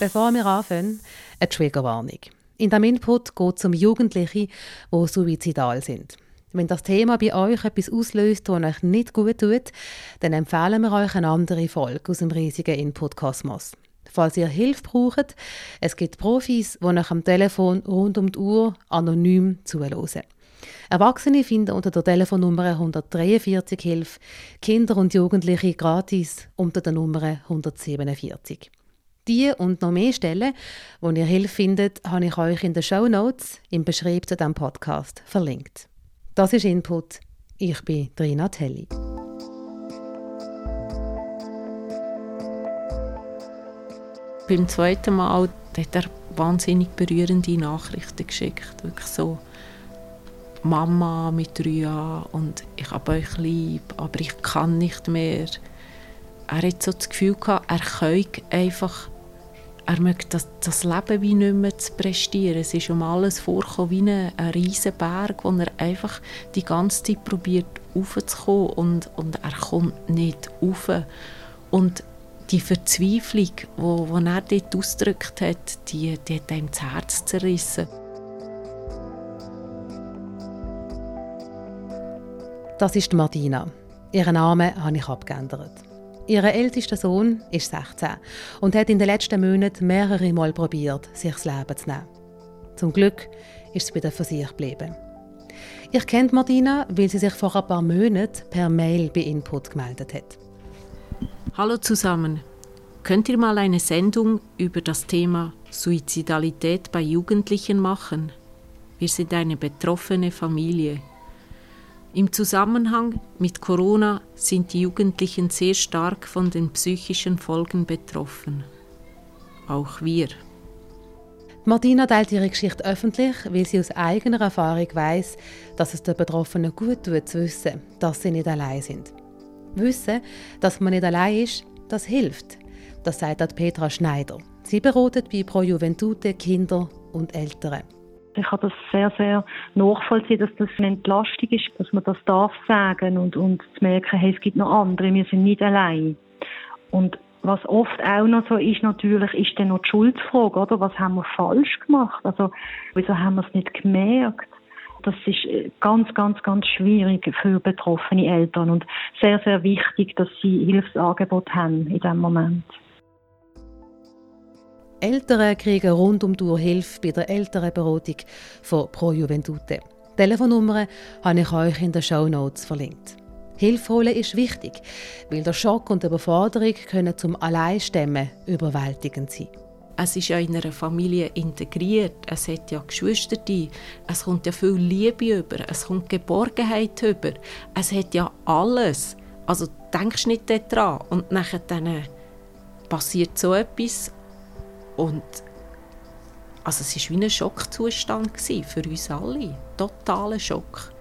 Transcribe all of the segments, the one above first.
Bevor wir anfangen, eine Triggerwarnung. In diesem Input geht es um Jugendliche, die suizidal sind. Wenn das Thema bei euch etwas auslöst, das euch nicht gut tut, dann empfehlen wir euch eine andere Folge aus dem riesigen Input-Kosmos. Falls ihr Hilfe braucht, es gibt Profis, die euch am Telefon rund um die Uhr anonym zuhören. Erwachsene finden unter der Telefonnummer 143 Hilfe, Kinder und Jugendliche gratis unter der Nummer 147. Die und noch mehr Stellen, wo ihr Hilfe findet, habe ich euch in den Show Notes im Beschrieb zu diesem Podcast verlinkt. Das ist Input. Ich bin Trina Telli. Beim zweiten Mal hat er wahnsinnig berührende Nachrichten geschickt. Wirklich so, Mama mit Jahren und ich habe euch lieb, aber ich kann nicht mehr. Er hat so das Gefühl gehabt, er könnte einfach, er möchte das, das Leben wie nicht mehr zu prestieren. Es ist um alles vorgekommen wie ein, ein riesen Berg, wo er einfach die ganze Zeit probiert aufzukommen und, und er kommt nicht rauf. Und die Verzweiflung, die er dort ausgedrückt hat, die, die hat ihm das Herz zerrissen. Das ist Martina. Ihren Namen habe ich abgeändert. Ihr ältester Sohn ist 16 und hat in den letzten Monaten mehrere Mal probiert, sich das Leben zu nehmen. Zum Glück ist es wieder für sich geblieben. Ich kenne Martina, weil sie sich vor ein paar Monaten per Mail bei Input gemeldet hat. Hallo zusammen. Könnt ihr mal eine Sendung über das Thema Suizidalität bei Jugendlichen machen? Wir sind eine betroffene Familie. Im Zusammenhang mit Corona sind die Jugendlichen sehr stark von den psychischen Folgen betroffen. Auch wir. Martina teilt ihre Geschichte öffentlich, weil sie aus eigener Erfahrung weiß, dass es den Betroffenen gut tut, zu wissen, dass sie nicht allein sind. Wissen, dass man nicht allein ist, das hilft. Das sagt Petra Schneider. Sie beratet bei Pro Juventute Kinder und Eltern. Ich kann das sehr, sehr nachvollziehen, dass das eine Entlastung ist, dass man das darf sagen und, und zu merken, hey, es gibt noch andere, wir sind nicht allein. Und was oft auch noch so ist, natürlich, ist dann noch die Schuldfrage, oder? Was haben wir falsch gemacht? Also, wieso haben wir es nicht gemerkt? Das ist äh, ganz, ganz, ganz schwierig für betroffene Eltern und sehr, sehr wichtig, dass sie Hilfsangebot haben in diesem Moment. Eltern kriegen rund um die Hilfe bei der Elternberatung von Pro Juventute. Die Telefonnummer habe ich euch in den Show Notes verlinkt. Hilfe holen ist wichtig, weil der Schock und die Überforderung können zum Alleinstemmen überwältigend sein. Es ist ja in einer Familie integriert. Es hat ja Geschwister, es kommt ja viel Liebe über, es kommt Geborgenheit über. Es hat ja alles. Also denkst nicht daran und nachher dann passiert so etwas und also es war wie ein Schockzustand für uns alle. Totaler Schock.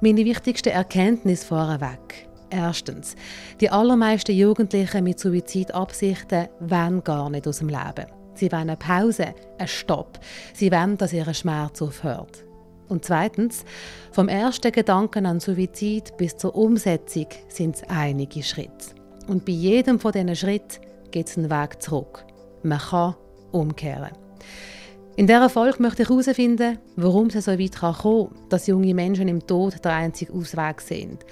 Meine wichtigste Erkenntnis vorweg. Erstens, die allermeisten Jugendlichen mit Suizidabsichten wollen gar nicht aus dem Leben. Sie wollen eine Pause, einen Stopp. Sie wollen, dass ihr Schmerz aufhört. Und zweitens, vom ersten Gedanken an Suizid bis zur Umsetzung sind es einige Schritte. Und bei jedem von diesen Schritten geht es einen Weg zurück. Man kann umkehren. In dieser Folge möchte ich herausfinden, warum es so weit kommen kann, dass junge Menschen im Tod der einzige Ausweg sind.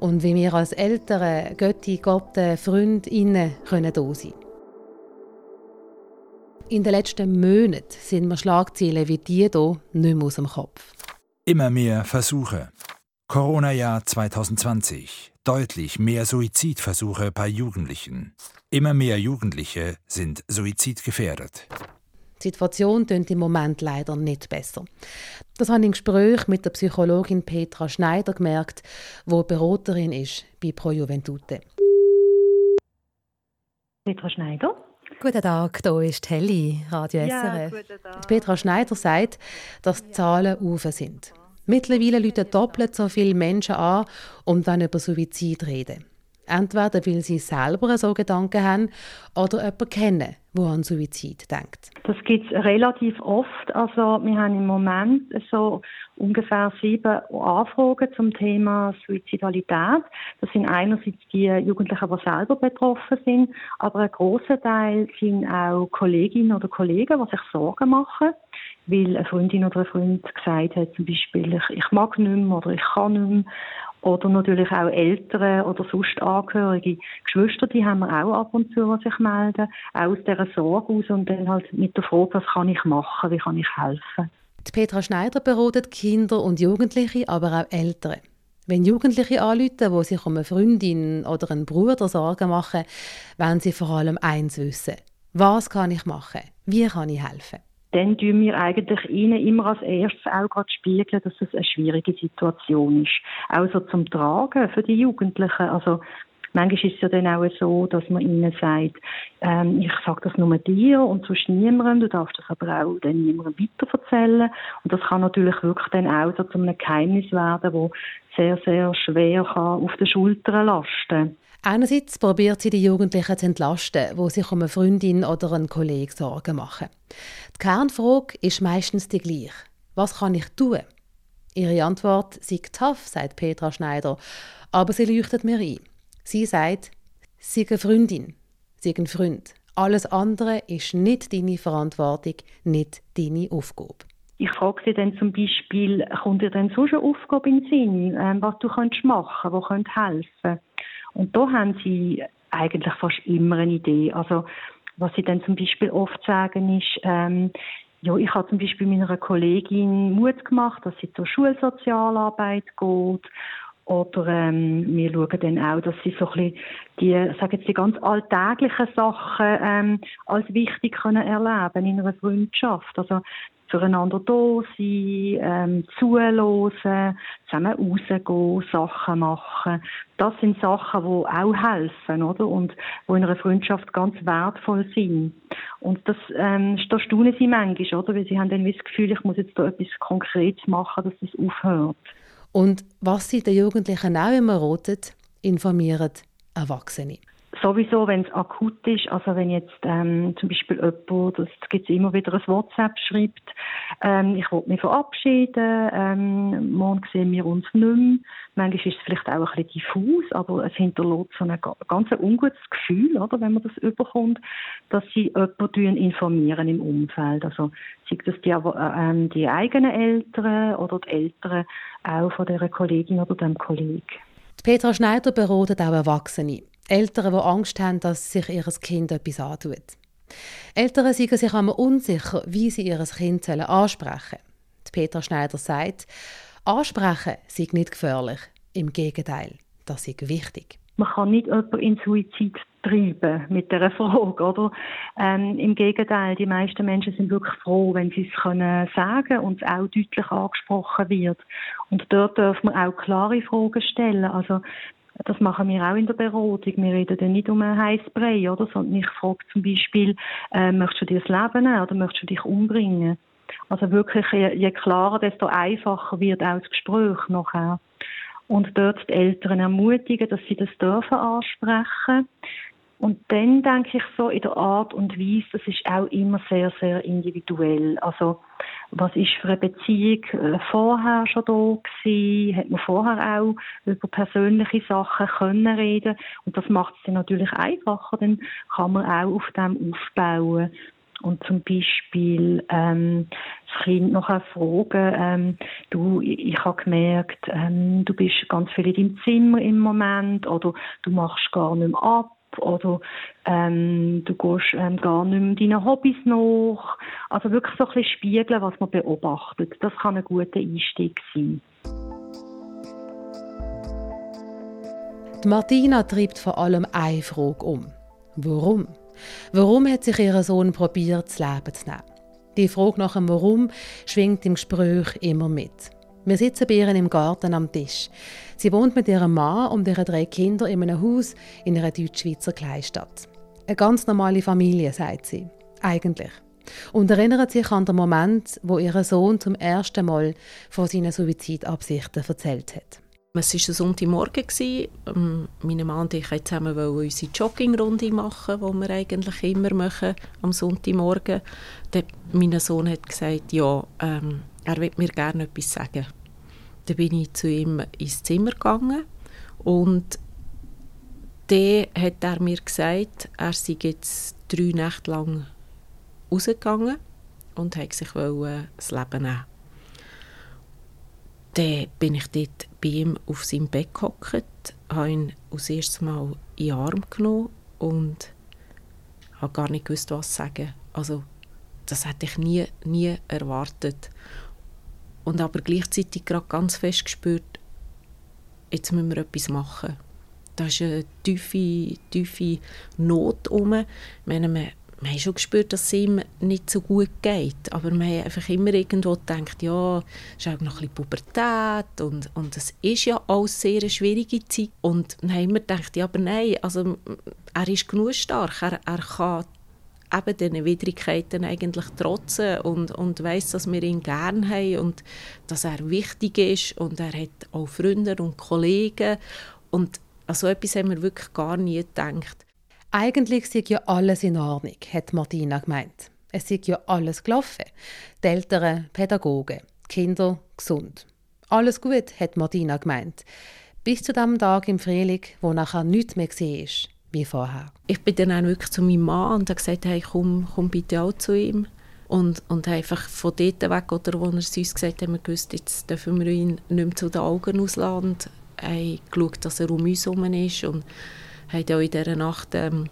Und wie wir als Eltern, Götti, Gott, Freundinnen können da sein In den letzten Monaten sind mir Schlagzeilen wie die hier nicht mehr aus dem Kopf. Immer mehr Versuche. Corona-Jahr 2020. Deutlich mehr Suizidversuche bei Jugendlichen. Immer mehr Jugendliche sind suizidgefährdet. Die Situation klingt im Moment leider nicht besser. Das habe ich im Gespräch mit der Psychologin Petra Schneider gemerkt, wo Beraterin ist bei Pro Juventute. Petra Schneider. Guten Tag, hier ist Helly, Radio ja, SRF. Petra Schneider sagt, dass die Zahlen auf sind. Mittlerweile rufen doppelt so viele Menschen an und wollen über Suizid reden. Entweder weil sie selber so Gedanken haben oder jemanden kennen, der an Suizid denkt. Das gibt es relativ oft. Also wir haben im Moment so ungefähr sieben Anfragen zum Thema Suizidalität. Das sind einerseits die Jugendlichen, die selber betroffen sind, aber ein großer Teil sind auch Kolleginnen oder Kollegen, die sich Sorgen machen weil eine Freundin oder ein Freund gesagt hat, zum Beispiel, ich, ich mag nicht mehr oder ich kann nicht mehr. Oder natürlich auch Eltern oder sonst Angehörige. Geschwister, die haben wir auch ab und zu, die sich melden. Auch aus dieser Sorge aus und dann halt mit der Frage, was kann ich machen, wie kann ich helfen. Die Petra Schneider beratet Kinder und Jugendliche, aber auch Eltern. Wenn Jugendliche anrufen, die sich um eine Freundin oder einen Bruder Sorgen machen, wollen sie vor allem eins wissen. Was kann ich machen? Wie kann ich helfen? Dann tun wir eigentlich ihnen immer als erstes auch gerade spiegeln, dass es eine schwierige Situation ist. Auch so zum Tragen für die Jugendlichen. Also, Manchmal ist es ja dann auch so, dass man ihnen sagt, ähm, ich sage das nur dir und sonst niemandem, du darfst das aber auch dann niemandem weiterverzählen. Und das kann natürlich wirklich dann auch so zu einem Geheimnis werden, wo sehr, sehr schwer kann auf den Schultern lasten. Einerseits probiert sie die Jugendlichen zu entlasten, wo sich um eine Freundin oder einen Kollegen Sorgen machen. Die Kernfrage ist meistens die gleiche. Was kann ich tun? Ihre Antwort sei tough, sagt Petra Schneider, aber sie leuchtet mir ein. Sie sagt, sie eine Freundin, sie ein Freund. Alles andere ist nicht deine Verantwortung, nicht deine Aufgabe. Ich frage sie dann zum Beispiel, kommt dir denn so eine Aufgabe in den Sinn, ähm, was du könntest machen, wo könnt helfen? Und da haben sie eigentlich fast immer eine Idee. Also was sie dann zum Beispiel oft sagen ist, ähm, ja, ich habe zum Beispiel meiner Kollegin Mut gemacht, dass sie zur Schulsozialarbeit geht. Oder ähm, wir schauen dann auch, dass sie so ein bisschen die, sagen jetzt, die ganz alltäglichen Sachen ähm, als wichtig können erleben in einer Freundschaft. Also füreinander da sein, ähm, zuhören, zusammen rausgehen, Sachen machen. Das sind Sachen, die auch helfen, oder? Und die in einer Freundschaft ganz wertvoll sind. Und das, ähm, da staunen sie manchmal, oder? Weil sie haben dann das Gefühl, ich muss jetzt da etwas Konkretes machen, dass das aufhört. Und was sie den Jugendlichen auch immer raten, informieren Erwachsene sowieso, wenn es akut ist, also wenn jetzt ähm, zum Beispiel jemand, das gibt es immer wieder ein WhatsApp schreibt, ähm, ich will mich verabschieden, ähm, morgen sehen wir uns nicht mehr. Manchmal ist es vielleicht auch ein bisschen diffus, aber es hinterlässt so ein ganz ungutes Gefühl, oder, wenn man das überkommt, dass sie jemanden informieren im Umfeld. Also sei das die, äh, die eigenen Eltern oder die Eltern auch von dieser Kollegin oder dem Kollegen. Petra Schneider beratet auch Erwachsene. Eltern, die Angst haben, dass sich ihr Kind etwas antut. Eltern sind sich einmal unsicher, wie sie ihr Kind ansprechen sollen. Peter Schneider sagt, ansprechen sei nicht gefährlich. Im Gegenteil, das ist wichtig. Man kann nicht jemanden in Suizid treiben mit dieser Frage, oder? Ähm, Im Gegenteil, die meisten Menschen sind wirklich froh, wenn sie es können sagen und es auch deutlich angesprochen wird. Und dort darf man auch klare Fragen stellen. Also das machen wir auch in der Beratung. Wir reden dann nicht um einen heißen Brei, oder? Sondern ich frage zum Beispiel, äh, möchtest du dir das Leben nehmen oder möchtest du dich umbringen? Also wirklich, je, je klarer, desto einfacher wird auch das Gespräch nachher. Und dort die Eltern ermutigen, dass sie das dürfen ansprechen. Und dann denke ich so in der Art und Weise, das ist auch immer sehr, sehr individuell. Also, was ist für eine Beziehung äh, vorher schon da gewesen? Hat man vorher auch über persönliche Sachen können reden? Und das macht es dann natürlich einfacher. Dann kann man auch auf dem aufbauen. Und zum Beispiel ähm, das Kind nachher fragen, ähm, du, ich, ich habe gemerkt, ähm, du bist ganz viel in deinem Zimmer im Moment oder du machst gar nicht mehr ab oder ähm, du gehst ähm, gar nicht mehr deinen Hobbys nach. Also wirklich so ein bisschen spiegeln, was man beobachtet. Das kann ein guter Einstieg sein. Martina treibt vor allem eine Frage um. Warum? Warum hat sich ihr Sohn probiert, das Leben zu nehmen? Die Frage nach dem Warum schwingt im Gespräch immer mit. Wir sitzen bei ihr im Garten am Tisch. Sie wohnt mit ihrem Mann und ihren drei Kindern in einem Haus in einer Deutschschweizer Kleinstadt. Eine ganz normale Familie, sagt sie. Eigentlich. Und erinnert sich an den Moment, wo ihr Sohn zum ersten Mal von seinen Suizidabsichten erzählt hat. Es war ein Sonntagmorgen. Ähm, meine Mann und ich wollten zusammen unsere Joggingrunde machen, die wir eigentlich immer machen am Sonntagmorgen. Dann, mein Sohn hat gesagt, ja, ähm, er würde mir gerne etwas sagen. Dann bin ich zu ihm ins Zimmer gegangen und dann hat er mir gesagt, er sei jetzt drei Nächte lang rausgegangen und wollte sich das Leben nehmen. Dann bin ich dort bei ihm auf seinem Bett gehockt, habe ihn das erste Mal in den Arm genommen und habe gar nicht gewusst, was sagen. Also, das hätte ich nie, nie erwartet. Und aber gleichzeitig gerade ganz fest gespürt, jetzt müssen wir etwas machen. Da ist eine tiefe, tiefe Not herum. Ich meine, man, wir haben schon gespürt, dass es ihm nicht so gut geht. Aber wir haben einfach immer irgendwo gedacht, ja, es ist auch noch ein bisschen Pubertät und, und es ist ja auch sehr eine schwierige Zeit. Und dann haben wir gedacht, ja, aber nein, also er ist genug stark, er, er kann eben diesen Widrigkeiten eigentlich trotzen und, und weiss, dass wir ihn gerne haben und dass er wichtig ist und er hat auch Freunde und Kollegen und an so etwas haben wir wirklich gar nie gedacht. Eigentlich sei ja alles in Ordnung, hat Martina gemeint. Es sei ja alles gelaufen. Die Eltern, Pädagogen, Kinder gesund. Alles gut, hat Martina gemeint. Bis zu dem Tag im Frühling, wo nachher nichts mehr war, wie vorher. Ich bin dann auch wirklich zu meinem Mann und habe gesagt, hey, komm, komm bitte auch zu ihm. Und, und einfach von dort weg, oder wo er es uns gesagt hat, wir gewusst, jetzt dürfen wir ihn nicht mehr zu den Augen auslassen. Und haben geschaut, dass er um uns herum ist und haben auch in dieser Nacht ähm,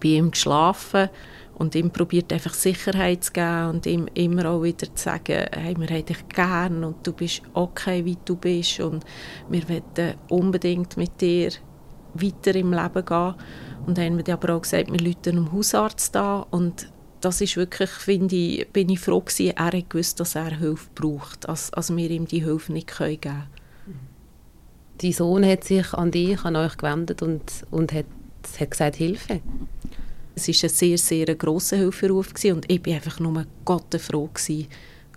bei ihm geschlafen und ihm probiert einfach Sicherheit zu geben und ihm immer auch wieder zu sagen, hey, wir haben dich gern und du bist okay, wie du bist und wir wollen unbedingt mit dir weiter im Leben gehen. Und haben wir aber auch gesagt, wir rufen einem Hausarzt da und das ist wirklich, finde ich, bin ich froh gewesen, er hat gewusst, dass er Hilfe braucht, als, als wir ihm die Hilfe nicht geben können. Dein Sohn hat sich an dich, an euch gewendet und, und hat, hat gesagt, Hilfe. Es war ein sehr, sehr grosser Hilferuf und ich war einfach nur Gott froh, gewesen,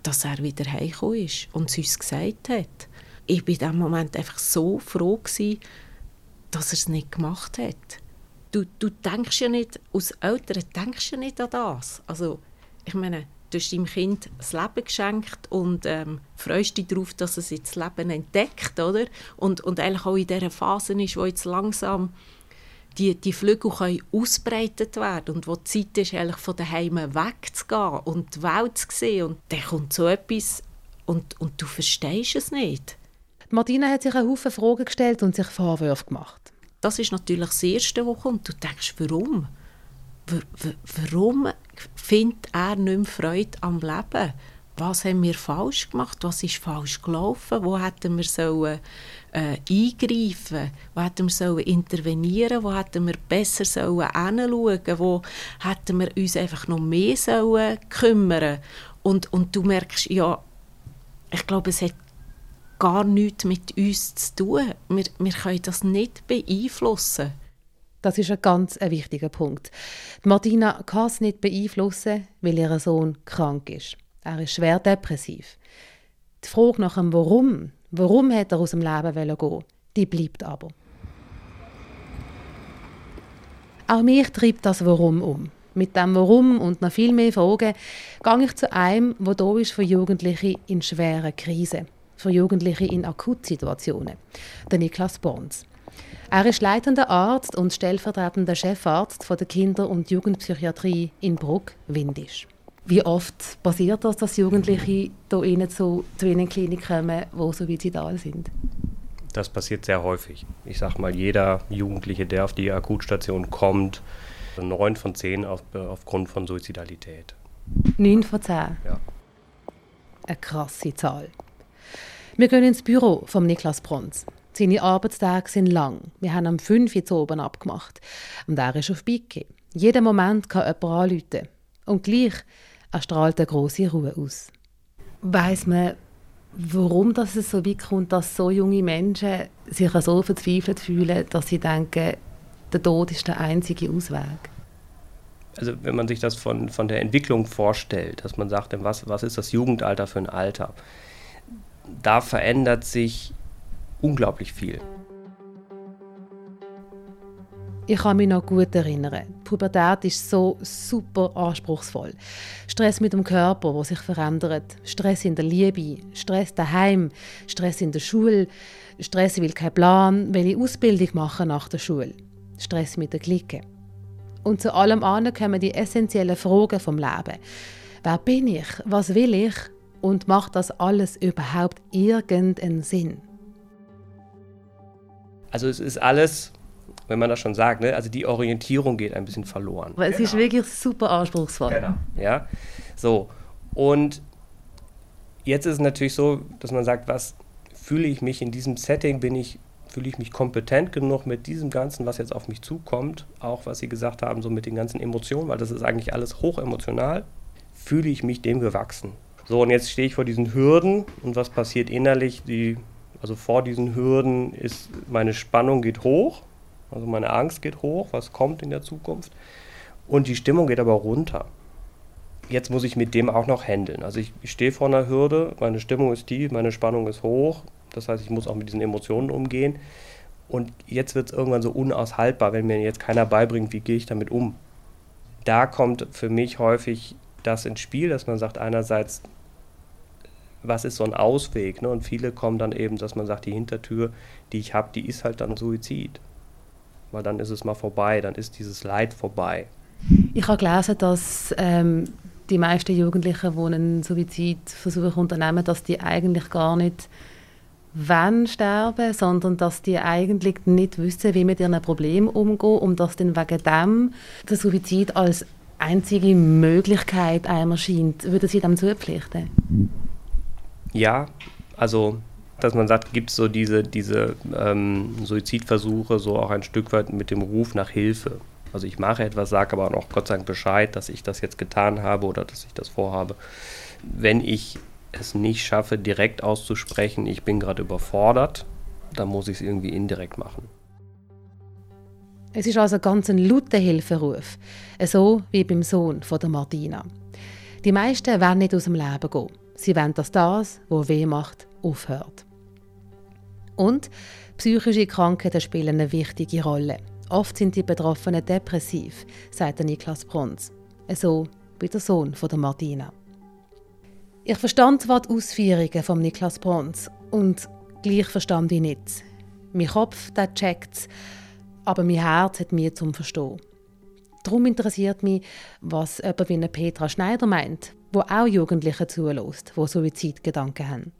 dass er wieder heimgekommen ist und es uns gesagt hat. Ich war in diesem Moment einfach so froh, gewesen, dass er es nicht gemacht hat. Du, du denkst ja nicht, als Eltern denkst ja nicht an das. Also, ich meine, du hast deinem Kind das Leben geschenkt und ähm, freust dich darauf, dass es jetzt das Leben entdeckt, oder? Und, und eigentlich auch in dieser Phase ist, wo jetzt langsam die, die Flügel können ausbreitet werden und wo die Zeit ist, eigentlich von daheim wegzugehen und die Welt zu sehen. Und dann kommt so etwas und, und du verstehst es nicht. Martina hat sich einen Haufen Fragen gestellt und sich Vorwürfe gemacht. Das ist natürlich das Erste, was kommt. Du denkst, warum? warum findet er nicht mehr Freude am Leben? Was haben wir falsch gemacht? Was ist falsch gelaufen? Wo hätten wir sollen, äh, eingreifen Wo hätten wir sollen intervenieren Wo hätten wir besser sollen hinschauen Wo hätten wir uns einfach noch mehr sollen kümmern und, und du merkst, ja, ich glaube, es hat gar nichts mit uns zu tun. Wir, wir können das nicht beeinflussen. Das ist ein ganz ein wichtiger Punkt. Die Martina kann es nicht beeinflussen, weil ihr Sohn krank ist. Er ist schwer depressiv. Die Frage nach dem Warum, warum hat er aus dem Leben gehen die bleibt aber. Auch mich treibt das Warum um. Mit dem Warum und noch viel mehr Fragen gehe ich zu einem, wo da ist für Jugendliche in schweren Krisen, für Jugendliche in Akutsituationen, der Niklas Borns. Er ist leitender Arzt und stellvertretender Chefarzt von der Kinder- und Jugendpsychiatrie in Bruck-Windisch. Wie oft passiert das, dass Jugendliche hier zu, zu Ihnen Klinik kommen, die suizidal sind? Das passiert sehr häufig. Ich sage mal, jeder Jugendliche, der auf die Akutstation kommt, neun von zehn auf, aufgrund von Suizidalität. Neun von zehn? Ja. Eine krasse Zahl. Wir gehen ins Büro von Niklas Bronz. Seine Arbeitstage sind lang. Wir haben am 5 Uhr oben abgemacht. Und er ist auf Bike. Jeden Moment kann jemand anrufen. Und gleich erstrahlt eine große Ruhe aus. Weiss man, warum das es so weit kommt, dass so junge Menschen sich so verzweifelt fühlen, dass sie denken, der Tod ist der einzige Ausweg? Also wenn man sich das von, von der Entwicklung vorstellt, dass man sagt, was, was ist das Jugendalter für ein Alter? Da verändert sich unglaublich viel. Ich kann mich noch gut erinnern. Die Pubertät ist so super anspruchsvoll. Stress mit dem Körper, der sich verändert. Stress in der Liebe, Stress daheim, Stress in der Schule, Stress, weil kein Plan, welche Ausbildung machen nach der Schule. Stress mit der Clique. Und zu allem anderen kommen die essentiellen Fragen vom Leben. Wer bin ich? Was will ich? Und macht das alles überhaupt irgendeinen Sinn? Also es ist alles wenn man das schon sagt, ne? also die Orientierung geht ein bisschen verloren. Weil es genau. ist wirklich super anspruchsvoll. Genau. Ja, so. Und jetzt ist es natürlich so, dass man sagt, was fühle ich mich in diesem Setting, bin ich, fühle ich mich kompetent genug mit diesem Ganzen, was jetzt auf mich zukommt, auch was Sie gesagt haben, so mit den ganzen Emotionen, weil das ist eigentlich alles hochemotional, fühle ich mich dem gewachsen. So, und jetzt stehe ich vor diesen Hürden und was passiert innerlich? Die, also vor diesen Hürden ist meine Spannung geht hoch, also meine Angst geht hoch, was kommt in der Zukunft. Und die Stimmung geht aber runter. Jetzt muss ich mit dem auch noch handeln. Also ich, ich stehe vor einer Hürde, meine Stimmung ist tief, meine Spannung ist hoch. Das heißt, ich muss auch mit diesen Emotionen umgehen. Und jetzt wird es irgendwann so unaushaltbar, wenn mir jetzt keiner beibringt, wie gehe ich damit um. Da kommt für mich häufig das ins Spiel, dass man sagt, einerseits, was ist so ein Ausweg? Ne? Und viele kommen dann eben, dass man sagt, die Hintertür, die ich habe, die ist halt dann Suizid weil dann ist es mal vorbei, dann ist dieses Leid vorbei. Ich habe gelesen, dass ähm, die meisten Jugendlichen, die einen Suizidversuch unternehmen, dass die eigentlich gar nicht wollen sterben, sondern dass die eigentlich nicht wissen, wie mit ihren Problemen umgehen und dass dann wegen dem der Suizid als einzige Möglichkeit einem erscheint. Würden Sie dem zupflichten? Ja, also dass man sagt, gibt es so diese, diese ähm, Suizidversuche so auch ein Stück weit mit dem Ruf nach Hilfe. Also ich mache etwas, sage aber auch Gott sei Dank Bescheid, dass ich das jetzt getan habe oder dass ich das vorhabe. Wenn ich es nicht schaffe, direkt auszusprechen, ich bin gerade überfordert, dann muss ich es irgendwie indirekt machen. Es ist also ganz ein lauter Hilferuf, so wie beim Sohn von der Martina. Die meisten wollen nicht aus dem Leben gehen. Sie wollen, dass das, was weh macht, aufhört. Und psychische Krankheiten spielen eine wichtige Rolle. Oft sind die Betroffenen depressiv, sagt Niklas Brons. So wie der Sohn von der Martina. Ich verstand zwar die Ausführungen von Niklas Brons und gleich verstand ich nicht. Mein Kopf checkt es, aber mein Herz hat mir zum Verstehen. Darum interessiert mich, was jemand wie Petra Schneider meint, wo auch Jugendliche zulässt, die Suizidgedanken haben.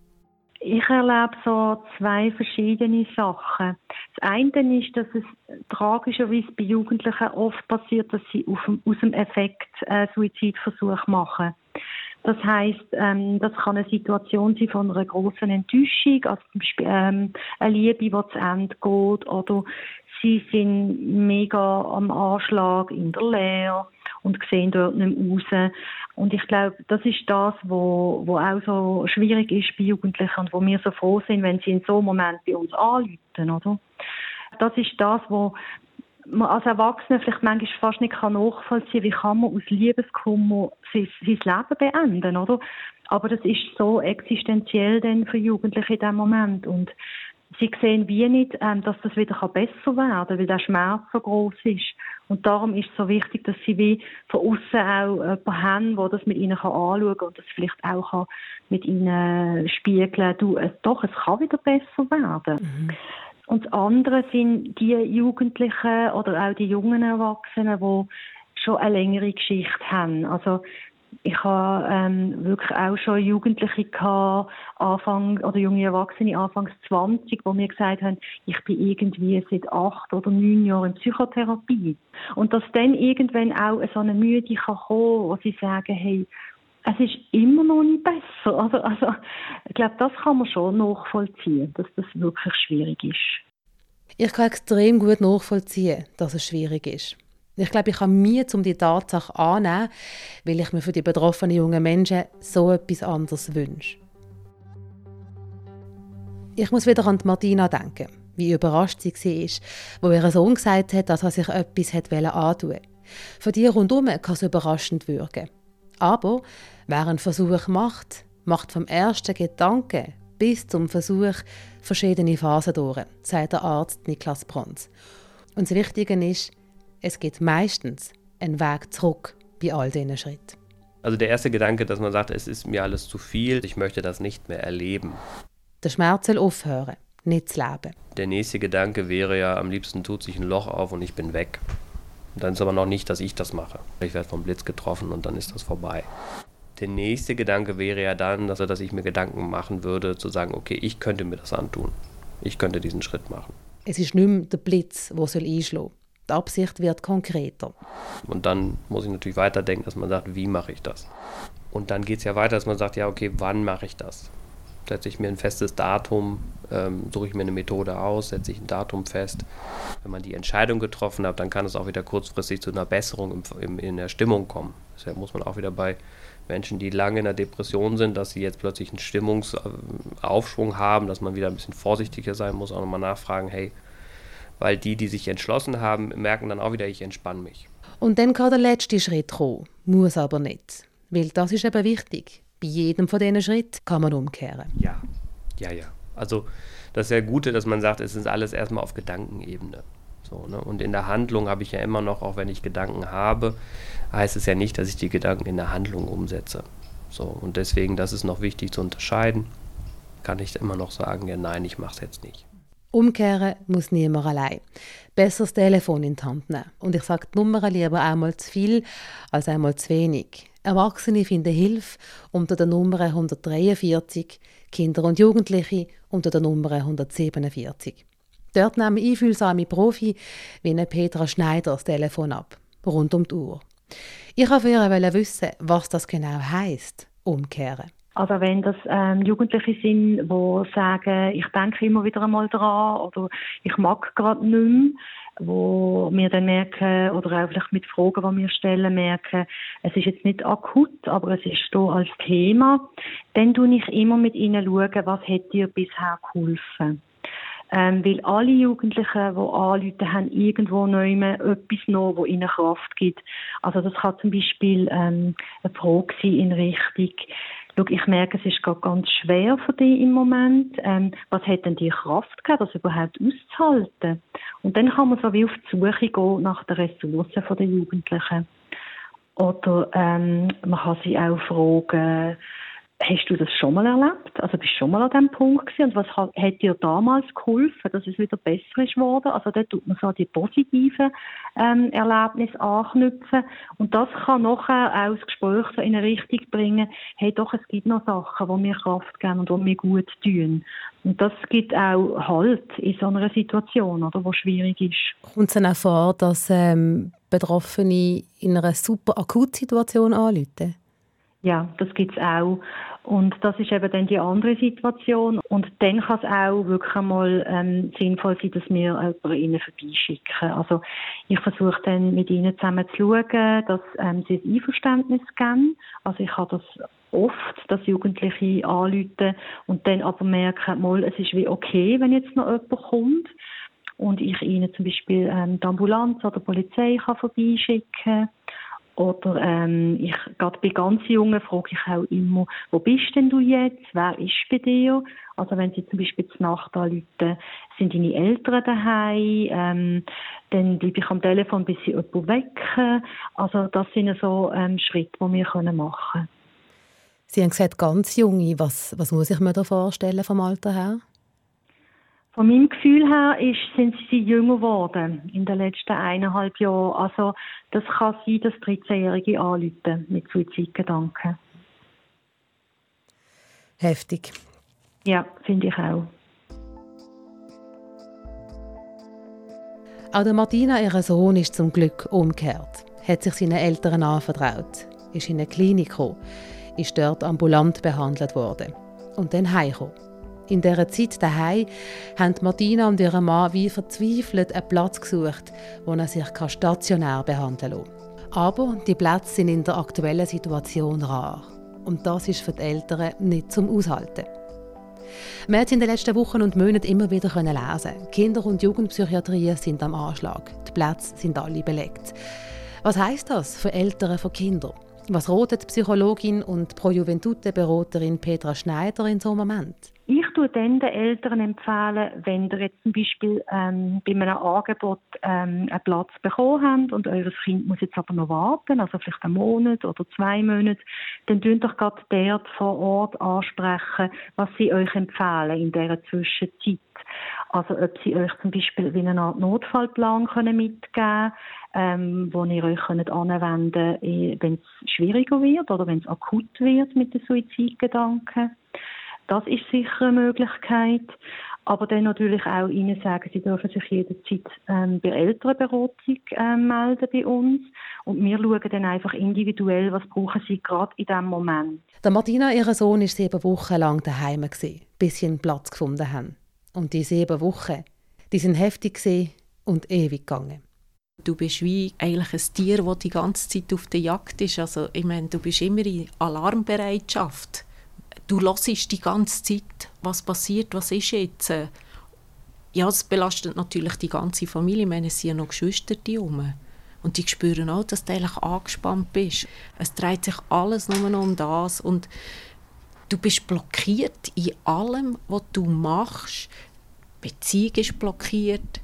Ich erlebe so zwei verschiedene Sachen. Das eine ist, dass es tragischerweise bei Jugendlichen oft passiert, dass sie aus dem Effekt äh, Suizidversuch machen. Das heißt, ähm, das kann eine Situation sein von einer großen Enttäuschung, also ähm, eine Liebe, die zu Ende geht, oder sie sind mega am Anschlag in der Lehre und sehen dort nicht mehr raus. Und ich glaube, das ist das, wo, wo auch so schwierig ist bei Jugendlichen und wo wir so froh sind, wenn sie in so einem Moment bei uns anrufen, oder? Das ist das, wo man als Erwachsener vielleicht manchmal fast nicht kann nachvollziehen wie kann man aus Liebeskummer sein, sein Leben beenden, oder? Aber das ist so existenziell denn für Jugendliche in dem Moment und sie sehen wie nicht, ähm, dass das wieder besser werden kann, weil der Schmerz so groß ist. Und darum ist es so wichtig, dass sie wie von außen auch jemanden haben, der das mit ihnen anschauen kann und das vielleicht auch kann mit ihnen spiegeln du, es, doch, es kann wieder besser werden. Mhm. Und das andere sind die Jugendlichen oder auch die jungen Erwachsenen, die schon eine längere Geschichte haben. Also ich habe ähm, wirklich auch schon Jugendliche gehabt, Anfang, oder junge Erwachsene, Anfangs 20, wo mir gesagt haben, ich bin irgendwie seit acht oder neun Jahren in Psychotherapie. Und dass dann irgendwann auch so eine Müde kann kommen, wo sie sagen, hey, es ist immer noch nicht besser. Also, also ich glaube, das kann man schon nachvollziehen, dass das wirklich schwierig ist. Ich kann extrem gut nachvollziehen, dass es schwierig ist. Ich glaube, ich kann mir um die Tatsache annehmen, weil ich mir für die betroffenen jungen Menschen so etwas anderes wünsche. Ich muss wieder an Martina denken, wie überrascht sie war, wo ihr Sohn gesagt hat, dass er sich etwas antun wollte. Für die rundherum kann es überraschend wirken. Aber wer einen Versuch macht, macht vom ersten Gedanken bis zum Versuch verschiedene Phasen durch, sagt der Arzt Niklas Bronz. Und das Wichtige ist, es gibt meistens einen Weg zurück bei all diesen Schritten. Also der erste Gedanke, dass man sagt, es ist mir alles zu viel, ich möchte das nicht mehr erleben. Der Schmerz soll aufhören, nicht zu leben. Der nächste Gedanke wäre ja, am liebsten tut sich ein Loch auf und ich bin weg. Dann ist aber noch nicht, dass ich das mache. Ich werde vom Blitz getroffen und dann ist das vorbei. Der nächste Gedanke wäre ja dann, dass, dass ich mir Gedanken machen würde, zu sagen, okay, ich könnte mir das antun. Ich könnte diesen Schritt machen. Es ist nicht mehr der Blitz, der einschlagen soll. Die Absicht wird konkreter. Und dann muss ich natürlich weiterdenken, dass man sagt, wie mache ich das? Und dann geht es ja weiter, dass man sagt, ja, okay, wann mache ich das? Setze ich mir ein festes Datum, ähm, suche ich mir eine Methode aus, setze ich ein Datum fest. Wenn man die Entscheidung getroffen hat, dann kann es auch wieder kurzfristig zu einer Besserung im, im, in der Stimmung kommen. Deshalb muss man auch wieder bei Menschen, die lange in der Depression sind, dass sie jetzt plötzlich einen Stimmungsaufschwung haben, dass man wieder ein bisschen vorsichtiger sein muss, auch nochmal nachfragen, hey, weil die, die sich entschlossen haben, merken dann auch wieder, ich entspanne mich. Und dann kann der letzte Schritt kommen, muss aber nicht. Weil das ist eben wichtig. Bei jedem von diesen Schritten kann man umkehren. Ja, ja, ja. Also das ist ja Gute, dass man sagt, es ist alles erstmal auf Gedankenebene. So, ne? Und in der Handlung habe ich ja immer noch, auch wenn ich Gedanken habe, heißt es ja nicht, dass ich die Gedanken in der Handlung umsetze. So, und deswegen, das ist noch wichtig zu unterscheiden. Kann ich immer noch sagen, ja, nein, ich mache es jetzt nicht. Umkehren muss niemand allein. Besser das Telefon in die Hand nehmen. Und ich sage die Nummer lieber einmal zu viel als einmal zu wenig. Erwachsene finden Hilfe unter der Nummer 143, Kinder und Jugendliche unter der Nummer 147. Dort nehmen einfühlsame Profi wie Petra Schneider das Telefon ab, rund um die Uhr. Ich wollte wissen, was das genau heisst, umkehren. Also wenn das ähm, Jugendliche sind, die sagen, ich denke immer wieder einmal dran oder ich mag gerade nicht mehr, wo wir dann merken, oder auch vielleicht mit Fragen, die wir stellen, merken, es ist jetzt nicht akut, aber es ist hier als Thema, dann schaue ich immer mit ihnen, schauen, was hat dir bisher geholfen. Ähm, weil alle Jugendlichen, die anrufen, haben irgendwo neu etwas noch, das ihnen Kraft gibt. Also das kann zum Beispiel ähm, eine Frage sein in Richtung, Schau, ich merke, es ist gerade ganz schwer für dich im Moment. Ähm, was hat denn die Kraft gehabt, das überhaupt auszuhalten? Und dann kann man so wie auf die Suche gehen nach den Ressourcen der Jugendlichen. Oder ähm, man kann sie auch fragen, Hast du das schon mal erlebt? Also bist du schon mal an diesem Punkt gewesen? Und was hat, dir damals geholfen, dass es wieder besser ist geworden? Also da tut man so die positiven ähm, Erlebnisse anknüpfen. Und das kann nachher auch das Gespräch so in eine Richtung bringen, hey doch, es gibt noch Sachen, die mir Kraft geben und die mir gut tun. Und das gibt auch Halt in so einer Situation, oder, wo schwierig ist. Kommt es dann auch vor, dass ähm, Betroffene in einer super Akutsituation anrufen? Ja, das gibt es auch. Und das ist eben dann die andere Situation. Und dann kann es auch wirklich einmal ähm, sinnvoll sein, dass wir über ihnen vorbeischicken. Also ich versuche dann mit ihnen zusammen zu schauen, dass ähm, sie ein Einverständnis geben. Also ich habe das oft, dass Jugendliche anrufen und dann aber merken, mal, es ist wie okay, wenn jetzt noch jemand kommt und ich ihnen zum Beispiel ähm, die Ambulanz oder die Polizei kann vorbeischicken kann. Oder ähm, ich gerade bei ganz Jungen frage ich auch immer, wo bist denn du jetzt? Wer ist bei dir? Also wenn sie zum Beispiel zur Nacht anrufen, sind deine Eltern daheim? Ähm, dann bleibe ich am Telefon, bis sie jemanden wecken. Also das sind so ähm, Schritte, die wir können machen können. Sie haben gesagt, ganz junge. Was, was muss ich mir da vorstellen vom Alter her? Von meinem Gefühl her ist, sind sie jünger geworden in den letzten eineinhalb Jahren. Also das kann sein, dass 13-Jährige anrufen mit Suizidgedanken. Heftig. Ja, finde ich auch. Auch der Martina, ihr Sohn, ist zum Glück umgekehrt. Hat sich seinen Eltern anvertraut, ist in eine Klinik gekommen, ist dort ambulant behandelt worden und dann heimgekommen. In dieser Zeit daheim haben Martina und ihr Mann wie verzweifelt einen Platz gesucht, wo er sich stationär behandeln kann. Aber die Plätze sind in der aktuellen Situation rar. Und das ist für die Eltern nicht zum Aushalten. Wir haben in den letzten Wochen und Monaten immer wieder lesen Kinder- und Jugendpsychiatrie sind am Anschlag. Die Plätze sind alle belegt. Was heißt das für Eltern von Kindern? Was rotet Psychologin und Pro Juventute-Beraterin Petra Schneider in so einem Moment? Ich tue dann den Eltern empfehlen, wenn ihr jetzt zum Beispiel ähm, bei einem Angebot ähm, einen Platz bekommen habt und euer Kind muss jetzt aber noch warten, also vielleicht einen Monat oder zwei Monate, dann tun doch gerade dort vor Ort ansprechen, was sie euch empfehlen in dieser Zwischenzeit. Also ob sie euch zum Beispiel wie eine Art Notfallplan können mitgeben ähm, wo ihr euch könnt anwenden könnt, wenn es schwieriger wird oder wenn es akut wird mit den Suizidgedanken. Das ist sicher eine Möglichkeit. Aber dann natürlich auch Ihnen sagen, Sie dürfen sich jederzeit ähm, bei Elternberatung ähm, melden bei uns. Und wir schauen dann einfach individuell, was brauchen Sie gerade in diesem Moment. Der Martina, ihr Sohn, war sieben Wochen lang daheim, bis sie einen Platz gefunden haben. Und die sieben Wochen, die sind heftig und ewig gegangen. Du bist wie eigentlich ein Tier, das die ganze Zeit auf der Jagd ist. Also, ich meine, du bist immer in Alarmbereitschaft du hörst die ganze Zeit, was passiert, was ist jetzt. Ja, es belastet natürlich die ganze Familie. Ich es sind noch Geschwister die rum. Und die spüren auch, dass du eigentlich angespannt bist. Es dreht sich alles nur noch um das. Und du bist blockiert in allem, was du machst. Die Beziehung ist blockiert.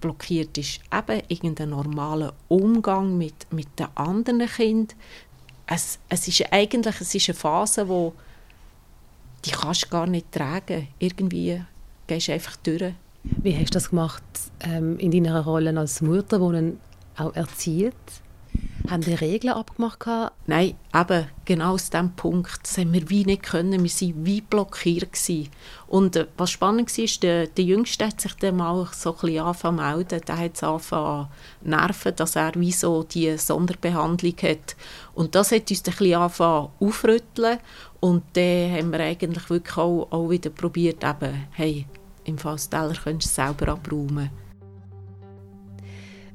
Blockiert ist eben irgendein normaler Umgang mit, mit den anderen Kindern. Es, es ist eigentlich es ist eine Phase, wo die kannst du gar nicht tragen. Irgendwie gehst du einfach durch. Wie hast du das gemacht ähm, in deiner Rolle als Mutter, die ihn auch erzieht? Haben die Regeln abgemacht? Nein, eben genau aus diesem Punkt. Das haben wir wie nicht können. Wir waren wie blockiert. Gewesen. Und äh, was spannend war, der, der Jüngste hat sich dann mal so ein bisschen angefangen melden. Der hat es angefangen nerven, dass er wie so die Sonderbehandlung hat. Und das hat uns ein bisschen angefangen aufrütteln. Und dann haben wir eigentlich wirklich auch, auch wieder probiert, eben, hey, im Fassteller könntest du es selber abräumen.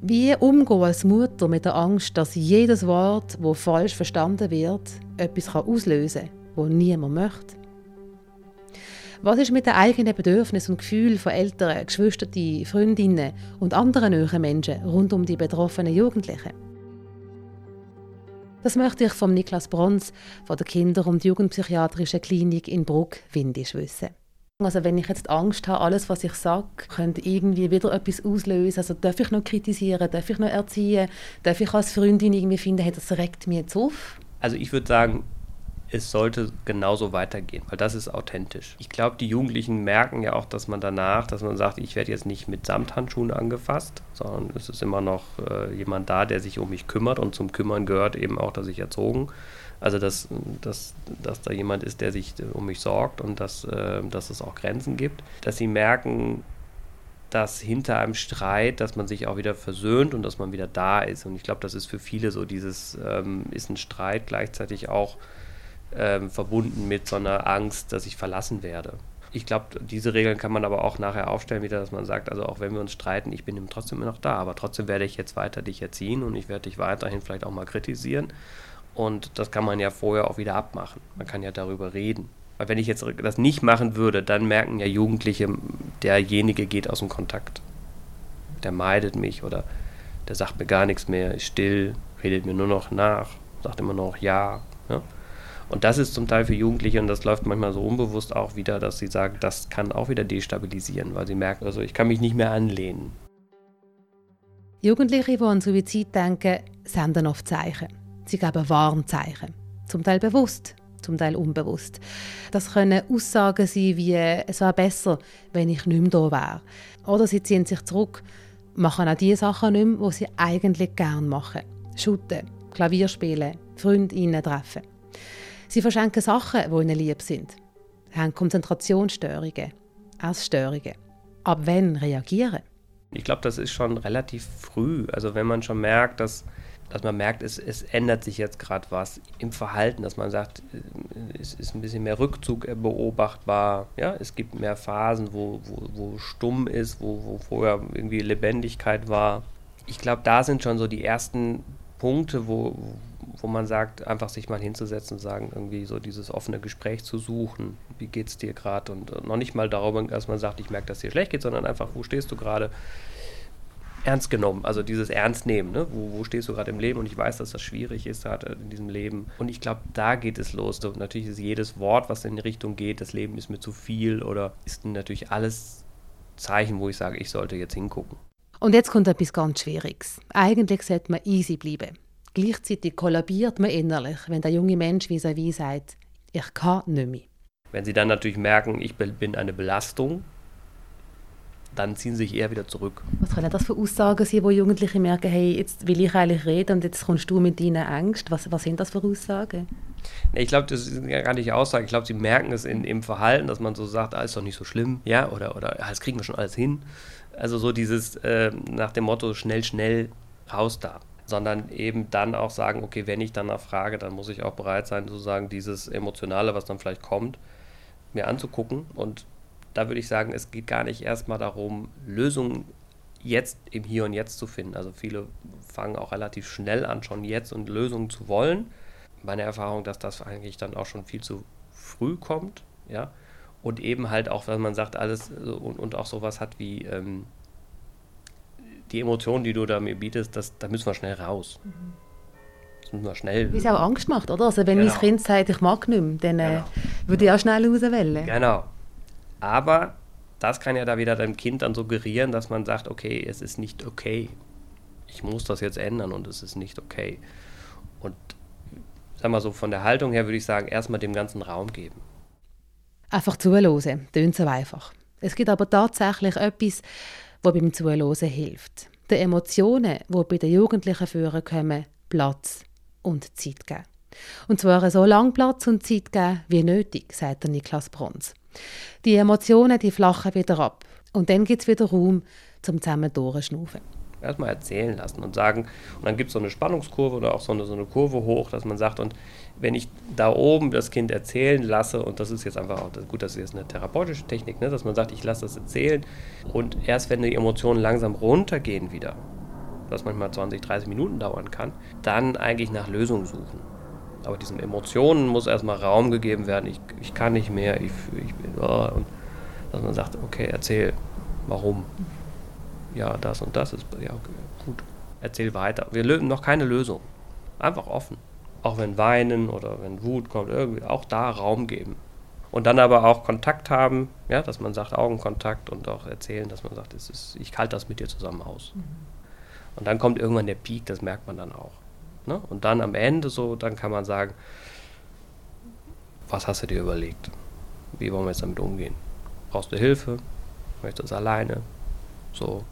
Wie umgehen als Mutter mit der Angst, dass jedes Wort, wo falsch verstanden wird, etwas auslösen kann, das niemand möchte? Was ist mit den eigenen Bedürfnissen und Gefühlen von Eltern, Geschwistern, Freundinnen und anderen nahen Menschen rund um die betroffenen Jugendlichen? Das möchte ich vom Niklas Brons von der Kinder- und Jugendpsychiatrischen Klinik in Bruck-Windisch wissen. Also wenn ich jetzt Angst habe, alles, was ich sage, könnte irgendwie wieder etwas auslösen. Also darf ich noch kritisieren, darf ich noch erziehen, darf ich als Freundin irgendwie finden, hey, das regt mich jetzt auf? Also ich würde sagen, es sollte genauso weitergehen, weil das ist authentisch. Ich glaube, die Jugendlichen merken ja auch, dass man danach, dass man sagt, ich werde jetzt nicht mit Samthandschuhen angefasst, sondern es ist immer noch äh, jemand da, der sich um mich kümmert und zum Kümmern gehört eben auch, dass ich erzogen. Also dass, dass, dass da jemand ist, der sich äh, um mich sorgt und dass, äh, dass es auch Grenzen gibt. Dass sie merken, dass hinter einem Streit, dass man sich auch wieder versöhnt und dass man wieder da ist. Und ich glaube, das ist für viele so dieses, ähm, ist ein Streit gleichzeitig auch ähm, verbunden mit so einer Angst, dass ich verlassen werde. Ich glaube, diese Regeln kann man aber auch nachher aufstellen, wieder, dass man sagt, also auch wenn wir uns streiten, ich bin trotzdem immer noch da, aber trotzdem werde ich jetzt weiter dich erziehen und ich werde dich weiterhin vielleicht auch mal kritisieren. Und das kann man ja vorher auch wieder abmachen. Man kann ja darüber reden. Weil wenn ich jetzt das nicht machen würde, dann merken ja Jugendliche, derjenige geht aus dem Kontakt. Der meidet mich oder der sagt mir gar nichts mehr, ist still, redet mir nur noch nach, sagt immer noch ja. ja? Und das ist zum Teil für Jugendliche, und das läuft manchmal so unbewusst auch wieder, dass sie sagen, das kann auch wieder destabilisieren, weil sie merken, also ich kann mich nicht mehr anlehnen. Jugendliche, die an Suizid denken, senden oft Zeichen. Sie geben Warnzeichen. Zum Teil bewusst, zum Teil unbewusst. Das können Aussagen sein wie, es wäre besser, wenn ich nicht mehr da wäre. Oder sie ziehen sich zurück, machen auch die Sachen nicht mehr, die sie eigentlich gerne machen. Schutten, Klavier spielen, Freundinnen treffen. Sie verschenken Sachen, die ihnen lieb sind. Sie haben Konzentrationsstörungen, Essstörungen. Ab wann reagieren? Ich glaube, das ist schon relativ früh. Also wenn man schon merkt, dass, dass man merkt, es, es ändert sich jetzt gerade was im Verhalten, dass man sagt, äh, es ist ein bisschen mehr Rückzug beobachtbar. Ja, es gibt mehr Phasen, wo, wo, wo stumm ist, wo, wo vorher irgendwie Lebendigkeit war. Ich glaube, da sind schon so die ersten Punkte, wo, wo man sagt, einfach sich mal hinzusetzen und sagen, irgendwie so dieses offene Gespräch zu suchen. Wie geht es dir gerade? Und noch nicht mal darüber, dass man sagt, ich merke, dass dir schlecht geht, sondern einfach, wo stehst du gerade? Ernst genommen, also dieses Ernst nehmen. Ne? Wo, wo stehst du gerade im Leben? Und ich weiß, dass das schwierig ist gerade in diesem Leben. Und ich glaube, da geht es los. So, natürlich ist jedes Wort, was in die Richtung geht, das Leben ist mir zu viel oder ist natürlich alles Zeichen, wo ich sage, ich sollte jetzt hingucken. Und jetzt kommt etwas ganz Schwieriges. Eigentlich sollte man easy bleiben. Gleichzeitig kollabiert man innerlich, wenn der junge Mensch vis-à-vis sagt, ich kann nicht mehr. Wenn sie dann natürlich merken, ich bin eine Belastung, dann ziehen sie sich eher wieder zurück. Was können das für Aussagen sein, wo Jugendliche merken, hey, jetzt will ich eigentlich reden und jetzt kommst du mit deinen Ängsten? Was, was sind das für Aussagen? Ich glaube, das sind ja gar nicht Aussagen. Ich glaube, sie merken es in, im Verhalten, dass man so sagt, ah, ist doch nicht so schlimm, ja, oder, oder ah, das kriegen wir schon alles hin. Also so dieses äh, nach dem Motto, schnell, schnell, raus da. Sondern eben dann auch sagen, okay, wenn ich danach frage, dann muss ich auch bereit sein, sozusagen dieses Emotionale, was dann vielleicht kommt, mir anzugucken und da würde ich sagen, es geht gar nicht erstmal darum, Lösungen jetzt im Hier und Jetzt zu finden. Also viele fangen auch relativ schnell an, schon jetzt und Lösungen zu wollen. Meine Erfahrung, dass das eigentlich dann auch schon viel zu früh kommt, ja. Und eben halt auch, wenn man sagt, alles und, und auch sowas hat wie ähm, die Emotionen, die du da mir bietest, das, da müssen wir schnell raus. Mhm. Das müssen wir schnell. Wie es auch Angst macht, oder? Also wenn genau. mein Kind sagt, ich mag nicht mehr, dann äh, genau. würde ich auch schnell rauswählen. Genau. Aber das kann ja da wieder deinem Kind dann suggerieren, dass man sagt, okay, es ist nicht okay. Ich muss das jetzt ändern und es ist nicht okay. Und sag mal so, von der Haltung her würde ich sagen, erstmal dem ganzen Raum geben. Einfach zuhören, tönt so einfach. Es gibt aber tatsächlich etwas, was beim Zuhören hilft. Den Emotionen, die bei den Jugendlichen führen kommen, Platz und Zeit geben. Und zwar so lange Platz und Zeit geben wie nötig, sagt der Niklas Brons. Die Emotionen, die flachen wieder ab. Und dann gibt es wieder Raum zum zusammen durchschnaufen. Erstmal erzählen lassen und sagen, und dann gibt es so eine Spannungskurve oder auch so eine, so eine Kurve hoch, dass man sagt, und wenn ich da oben das Kind erzählen lasse, und das ist jetzt einfach auch, gut, das ist jetzt eine therapeutische Technik, ne, dass man sagt, ich lasse das erzählen, und erst wenn die Emotionen langsam runtergehen wieder, was manchmal 20, 30 Minuten dauern kann, dann eigentlich nach Lösungen suchen. Aber diesen Emotionen muss erstmal Raum gegeben werden. Ich, ich kann nicht mehr, ich, ich bin, und dass man sagt, okay, erzähl, warum? Ja, das und das ist, ja, okay, gut, erzähl weiter. Wir lösen noch keine Lösung. Einfach offen. Auch wenn Weinen oder wenn Wut kommt, irgendwie auch da Raum geben. Und dann aber auch Kontakt haben, ja, dass man sagt, Augenkontakt und auch erzählen, dass man sagt, es ist, ich halte das mit dir zusammen aus. Mhm. Und dann kommt irgendwann der Peak, das merkt man dann auch. Ne? Und dann am Ende so, dann kann man sagen, was hast du dir überlegt? Wie wollen wir jetzt damit umgehen? Brauchst du Hilfe? Möchtest du es alleine? So.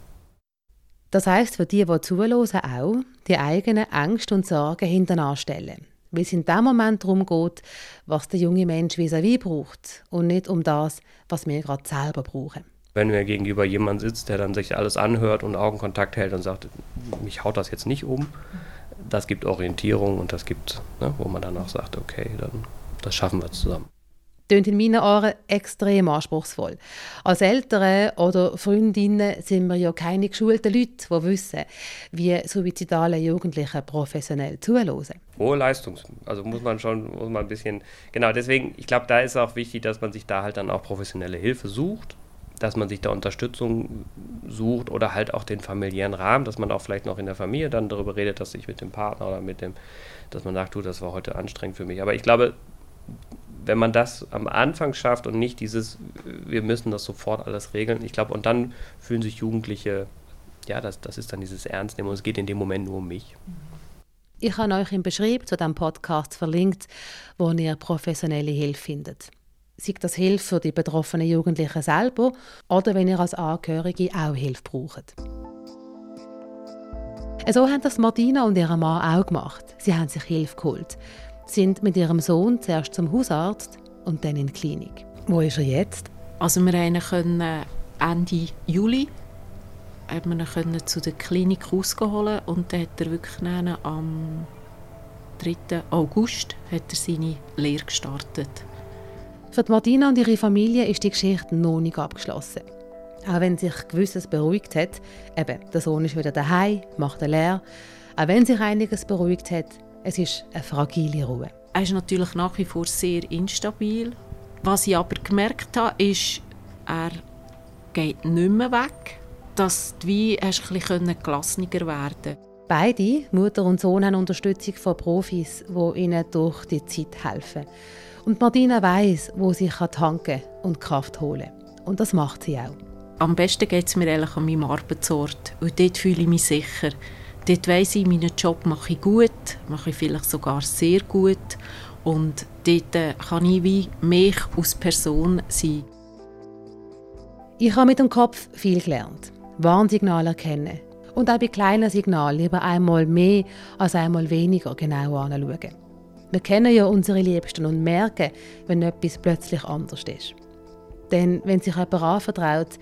Das heißt für die, die zuhören, auch, die eigenen Ängste und Sorgen hinten stellen. Weil es in dem Moment darum geht, was der junge Mensch vis-à-vis braucht und nicht um das, was wir gerade selber brauchen. Wenn mir gegenüber jemand sitzt, der dann sich alles anhört und Augenkontakt hält und sagt, mich haut das jetzt nicht um, das gibt Orientierung und das gibt, ne, wo man dann auch sagt, okay, dann das schaffen wir zusammen. Tönt in meinen Ohren extrem anspruchsvoll. Als Eltern oder Freundinnen sind wir ja keine geschulten Leute, die wissen, wie suizidale Jugendliche professionell zuhören. Hohe Leistung, also muss man schon muss man ein bisschen, genau, deswegen, ich glaube, da ist auch wichtig, dass man sich da halt dann auch professionelle Hilfe sucht dass man sich da Unterstützung sucht oder halt auch den familiären Rahmen, dass man auch vielleicht noch in der Familie dann darüber redet, dass ich mit dem Partner oder mit dem, dass man sagt, du, das war heute anstrengend für mich. Aber ich glaube, wenn man das am Anfang schafft und nicht dieses, wir müssen das sofort alles regeln, ich glaube, und dann fühlen sich Jugendliche, ja, das, das ist dann dieses Ernstnehmen und es geht in dem Moment nur um mich. Ich habe euch im Beschrieb zu diesem Podcast verlinkt, wo ihr professionelle Hilfe findet sei das Hilfe für die betroffenen Jugendlichen selber oder wenn ihr als Angehörige auch Hilfe braucht. So haben das Martina und ihr Mann auch gemacht. Sie haben sich Hilfe geholt, sind mit ihrem Sohn zuerst zum Hausarzt und dann in die Klinik. Wo ist er jetzt? Also wir können Ende Juli haben wir ihn zu der Klinik rausgeholt und dann hat er wirklich am 3. August hat er seine Lehre gestartet. Für Martina und ihre Familie ist die Geschichte noch nicht abgeschlossen. Auch wenn sich gewisses beruhigt hat, eben, der Sohn ist wieder daheim, macht eine Lehre, auch wenn sich einiges beruhigt hat, es ist eine fragile Ruhe. Er ist natürlich nach wie vor sehr instabil. Was ich aber gemerkt habe, ist, er geht nicht mehr weg. dass wie hast ein bisschen gelassener werden Beide, Mutter und Sohn, haben Unterstützung von Profis, die ihnen durch die Zeit helfen. Und Martina weiß, wo sie tanken und Kraft holen kann. Und das macht sie auch. Am besten geht es mir eigentlich an meinem Arbeitsort. Und dort fühle ich mich sicher. Dort weiss ich, meinen Job mache ich gut, mache ich vielleicht sogar sehr gut. Und dort äh, kann ich wie mich als Person sein. Ich habe mit dem Kopf viel gelernt. Warnsignale erkennen. Und auch bei kleinen Signalen lieber einmal mehr als einmal weniger genau anschauen. Wir kennen ja unsere Liebsten und merken, wenn etwas plötzlich anders ist. Denn wenn sich jemand anvertraut,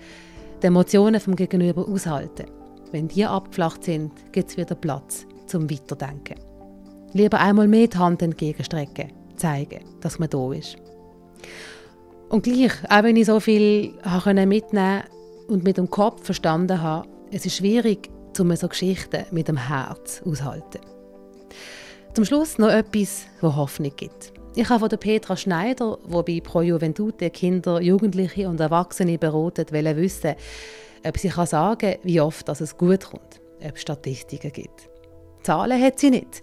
die Emotionen vom Gegenüber aushalten, wenn die abgeflacht sind, gibt es wieder Platz zum Weiterdenken. Lieber einmal mehr die Hand entgegenstrecken, zeigen, dass man da ist. Und gleich, auch wenn ich so viel mitnehmen und mit dem Kopf verstanden habe, es ist schwierig, so Geschichten mit dem Herz auszuhalten. Zum Schluss noch etwas, das Hoffnung gibt. Ich habe von Petra Schneider, die bei Pro Juventute Kinder, Jugendliche und Erwachsene beratet, wissen, ob sie kann sagen kann, wie oft dass es gut kommt, ob es Statistiken gibt. Zahlen hat sie nicht.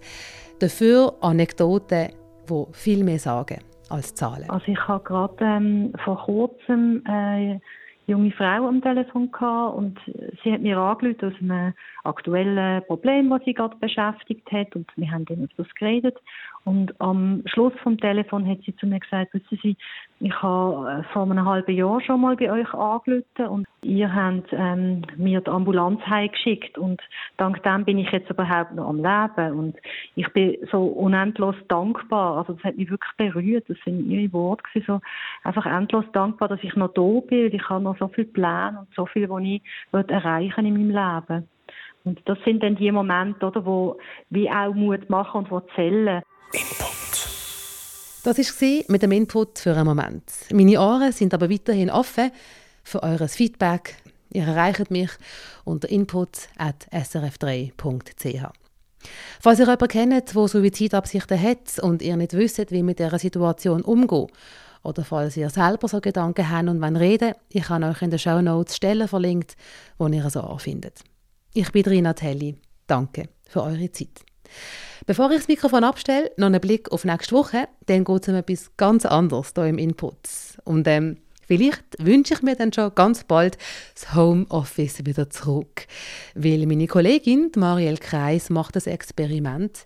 Dafür Anekdoten, die viel mehr sagen als Zahlen. Also ich habe gerade ähm, vor kurzem äh, junge Frau am Telefon gehabt und sie hat mir angerufen aus einem aktuellen Problem, das sie gerade beschäftigt hat und wir haben dann über das geredet. Und am Schluss vom Telefon hat sie zu mir gesagt, wissen Sie, ich habe äh, vor einem halben Jahr schon mal bei euch angerufen und ihr habt ähm, mir die Ambulanz heimgeschickt und dank dem bin ich jetzt überhaupt noch am Leben und ich bin so unendlos dankbar. Also das hat mich wirklich berührt. Das sind ihre Worte gewesen, so einfach endlos dankbar, dass ich noch da bin. Ich habe noch so viele Pläne und so viel, was ich erreichen in meinem Leben. Und das sind dann die Momente, oder, wo wie auch Mut machen und wo zählen. Das war mit dem Input für einen Moment. Meine Ohren sind aber weiterhin offen für eures Feedback. Ihr erreicht mich unter input.srf3.ch. Falls ihr jemanden kennt, der Suizidabsichten hat und ihr nicht wisst, wie mit dieser Situation umgehen, oder falls ihr selber so Gedanken habt und reden ich habe euch in den Show Notes Stellen verlinkt, wo ihr so anfindet. Ich bin Rina Telli. Danke für eure Zeit. Bevor ich das Mikrofon abstelle, noch einen Blick auf nächste Woche. Dann geht es um etwas ganz anderes hier im Input. Und ähm, vielleicht wünsche ich mir dann schon ganz bald das Homeoffice wieder zurück. Weil meine Kollegin, Marielle Kreis, macht das Experiment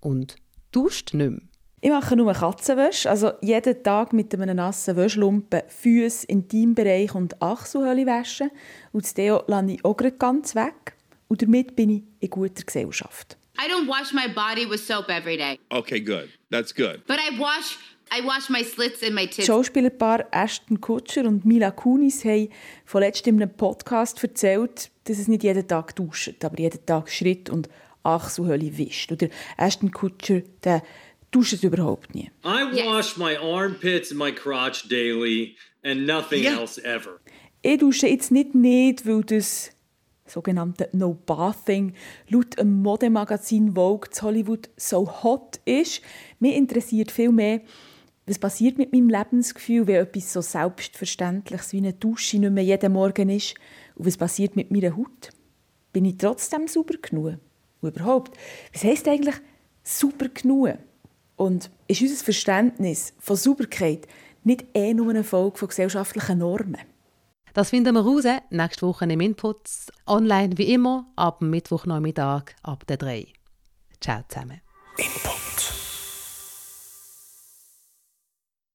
und duscht nicht mehr. Ich mache nur Katzenwäsche, also jeden Tag mit einem nassen Wäschlumpen Füße, Intimbereich und Achselhöhle waschen. Und das Deo lasse ich auch ganz weg. Und damit bin ich in guter Gesellschaft. I don't wash my body with soap every day. Okay, good. That's good. But I wash I wash my slits in my tits. Schauspielerpaar Ashton Kutcher und Mila Kunis haben vorletzt in einem Podcast erzählt, dass es nicht jeden Tag duscht, aber jeden Tag Schritt und Achselhöhle wischt. Oder Ashton Kutcher, der duscht überhaupt nie. I wash my armpits and my crotch daily and nothing yeah. else ever. Ich dusche jetzt nicht nicht, weil das sogenannte No Bathing, laut einem Modemagazin Vogue zu Hollywood so hot ist. Mich interessiert viel mehr, was passiert mit meinem Lebensgefühl, wenn etwas so Selbstverständliches wie eine Dusche nicht mehr jeden Morgen ist? Und was passiert mit meiner Haut? Bin ich trotzdem sauber genug? Und überhaupt, was heisst eigentlich sauber genug? Und ist unser Verständnis von Sauberkeit nicht eh nur eine Folge von gesellschaftlichen Normen? Das finden wir raus nächste Woche im Input. Online wie immer, ab Mittwochnachmittag ab der 3. Ciao zusammen. Input.